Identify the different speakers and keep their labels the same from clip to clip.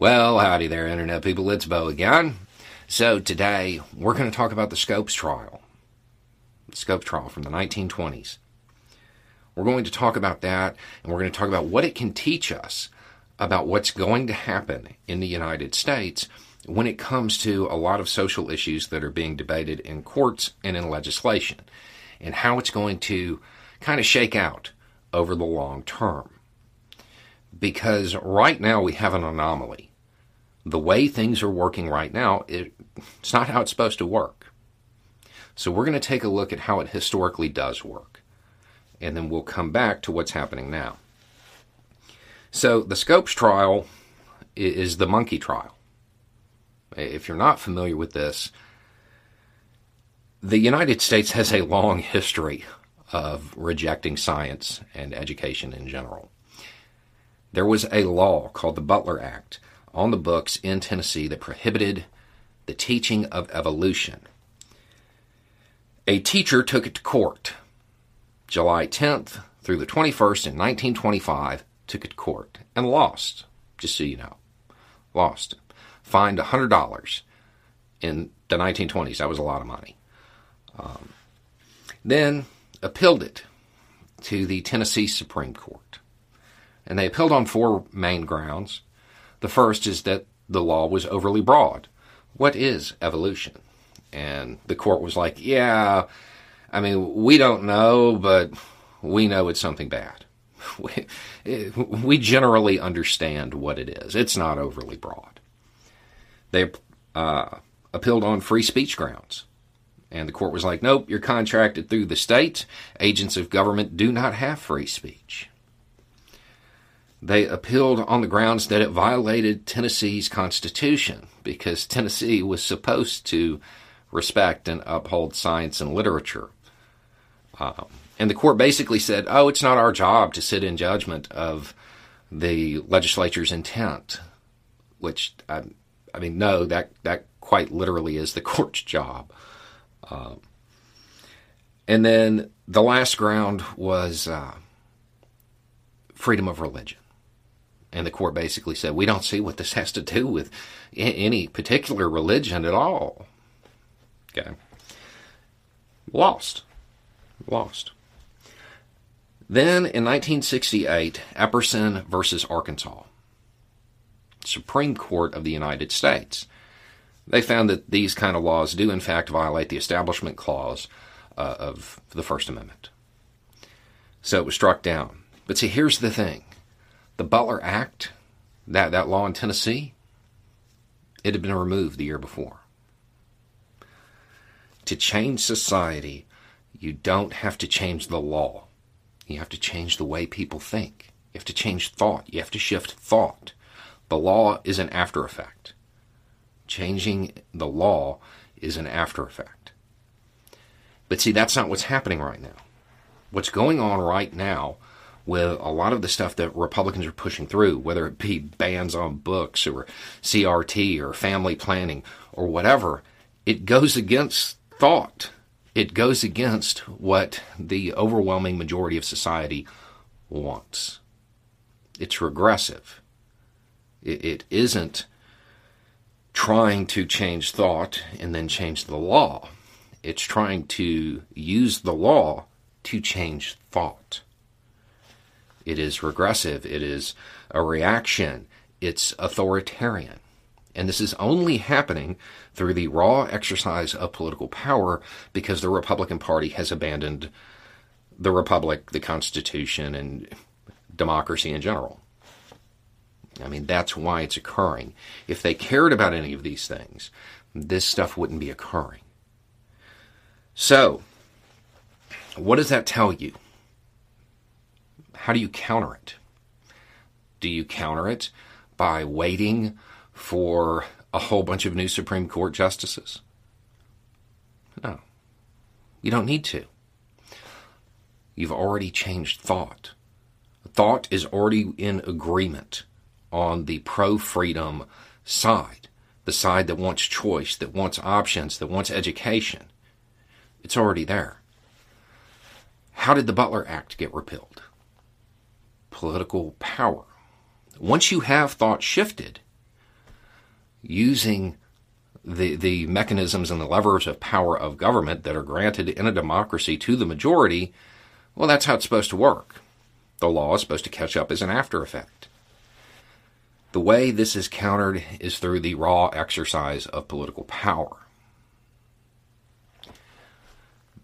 Speaker 1: Well, howdy there, Internet people. It's Beau again. So, today we're going to talk about the Scopes trial. The Scopes trial from the 1920s. We're going to talk about that, and we're going to talk about what it can teach us about what's going to happen in the United States when it comes to a lot of social issues that are being debated in courts and in legislation, and how it's going to kind of shake out over the long term. Because right now we have an anomaly the way things are working right now, it, it's not how it's supposed to work. So we're going to take a look at how it historically does work. And then we'll come back to what's happening now. So the Scopes trial is the monkey trial. If you're not familiar with this, the United States has a long history of rejecting science and education in general. There was a law called the Butler Act on the books in Tennessee that prohibited the teaching of evolution. A teacher took it to court July 10th through the 21st in 1925, took it to court and lost, just so you know. Lost. Fined $100 in the 1920s. That was a lot of money. Um, then appealed it to the Tennessee Supreme Court. And they appealed on four main grounds. The first is that the law was overly broad. What is evolution? And the court was like, yeah, I mean, we don't know, but we know it's something bad. We, we generally understand what it is. It's not overly broad. They uh, appealed on free speech grounds. And the court was like, nope, you're contracted through the state. Agents of government do not have free speech. They appealed on the grounds that it violated Tennessee's constitution because Tennessee was supposed to respect and uphold science and literature. Um, and the court basically said, oh, it's not our job to sit in judgment of the legislature's intent, which, I, I mean, no, that, that quite literally is the court's job. Um, and then the last ground was uh, freedom of religion. And the court basically said, we don't see what this has to do with any particular religion at all. Okay. Lost. Lost. Then in 1968, Epperson versus Arkansas, Supreme Court of the United States, they found that these kind of laws do in fact violate the Establishment Clause uh, of the First Amendment. So it was struck down. But see, here's the thing the Butler Act, that, that law in Tennessee, it had been removed the year before. To change society, you don't have to change the law. You have to change the way people think. You have to change thought. You have to shift thought. The law is an after effect. Changing the law is an after effect. But see, that's not what's happening right now. What's going on right now with a lot of the stuff that Republicans are pushing through, whether it be bans on books or CRT or family planning or whatever, it goes against thought. It goes against what the overwhelming majority of society wants. It's regressive. It, it isn't trying to change thought and then change the law. It's trying to use the law to change thought. It is regressive. It is a reaction. It's authoritarian. And this is only happening through the raw exercise of political power because the Republican Party has abandoned the Republic, the Constitution, and democracy in general. I mean, that's why it's occurring. If they cared about any of these things, this stuff wouldn't be occurring. So, what does that tell you? How do you counter it? Do you counter it by waiting for a whole bunch of new Supreme Court justices? No. You don't need to. You've already changed thought. Thought is already in agreement on the pro freedom side, the side that wants choice, that wants options, that wants education. It's already there. How did the Butler Act get repealed? Political power. Once you have thought shifted, using the, the mechanisms and the levers of power of government that are granted in a democracy to the majority, well, that's how it's supposed to work. The law is supposed to catch up as an after effect. The way this is countered is through the raw exercise of political power.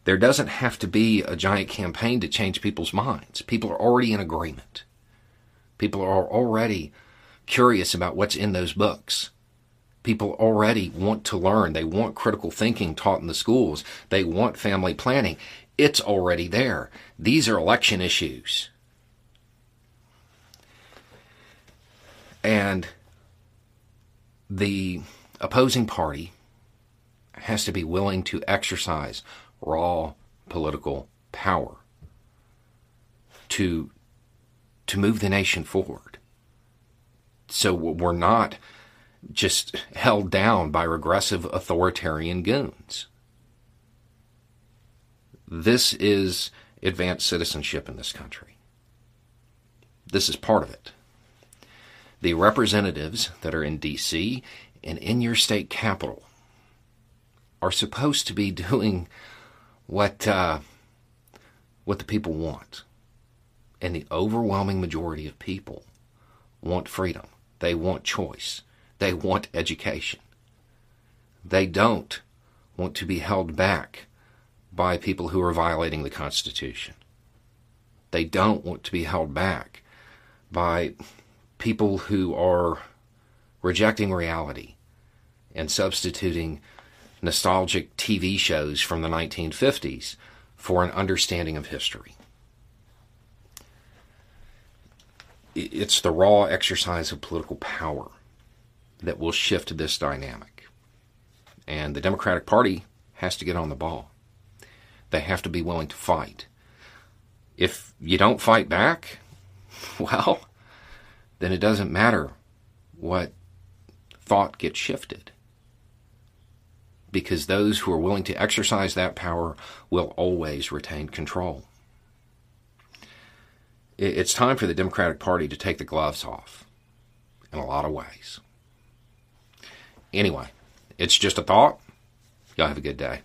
Speaker 1: There doesn't have to be a giant campaign to change people's minds. People are already in agreement. People are already curious about what's in those books. People already want to learn. They want critical thinking taught in the schools. They want family planning. It's already there. These are election issues. And the opposing party has to be willing to exercise raw political power to to move the nation forward. So we're not just held down by regressive authoritarian goons. This is advanced citizenship in this country. This is part of it the representatives that are in D.C. and in your state capital are supposed to be doing what uh, what the people want, and the overwhelming majority of people want freedom. They want choice. They want education. They don't want to be held back by people who are violating the Constitution. They don't want to be held back by people who are rejecting reality and substituting nostalgic TV shows from the 1950s for an understanding of history. It's the raw exercise of political power that will shift this dynamic. And the Democratic Party has to get on the ball. They have to be willing to fight. If you don't fight back, well, then it doesn't matter what thought gets shifted. Because those who are willing to exercise that power will always retain control. It's time for the Democratic Party to take the gloves off in a lot of ways. Anyway, it's just a thought. Y'all have a good day.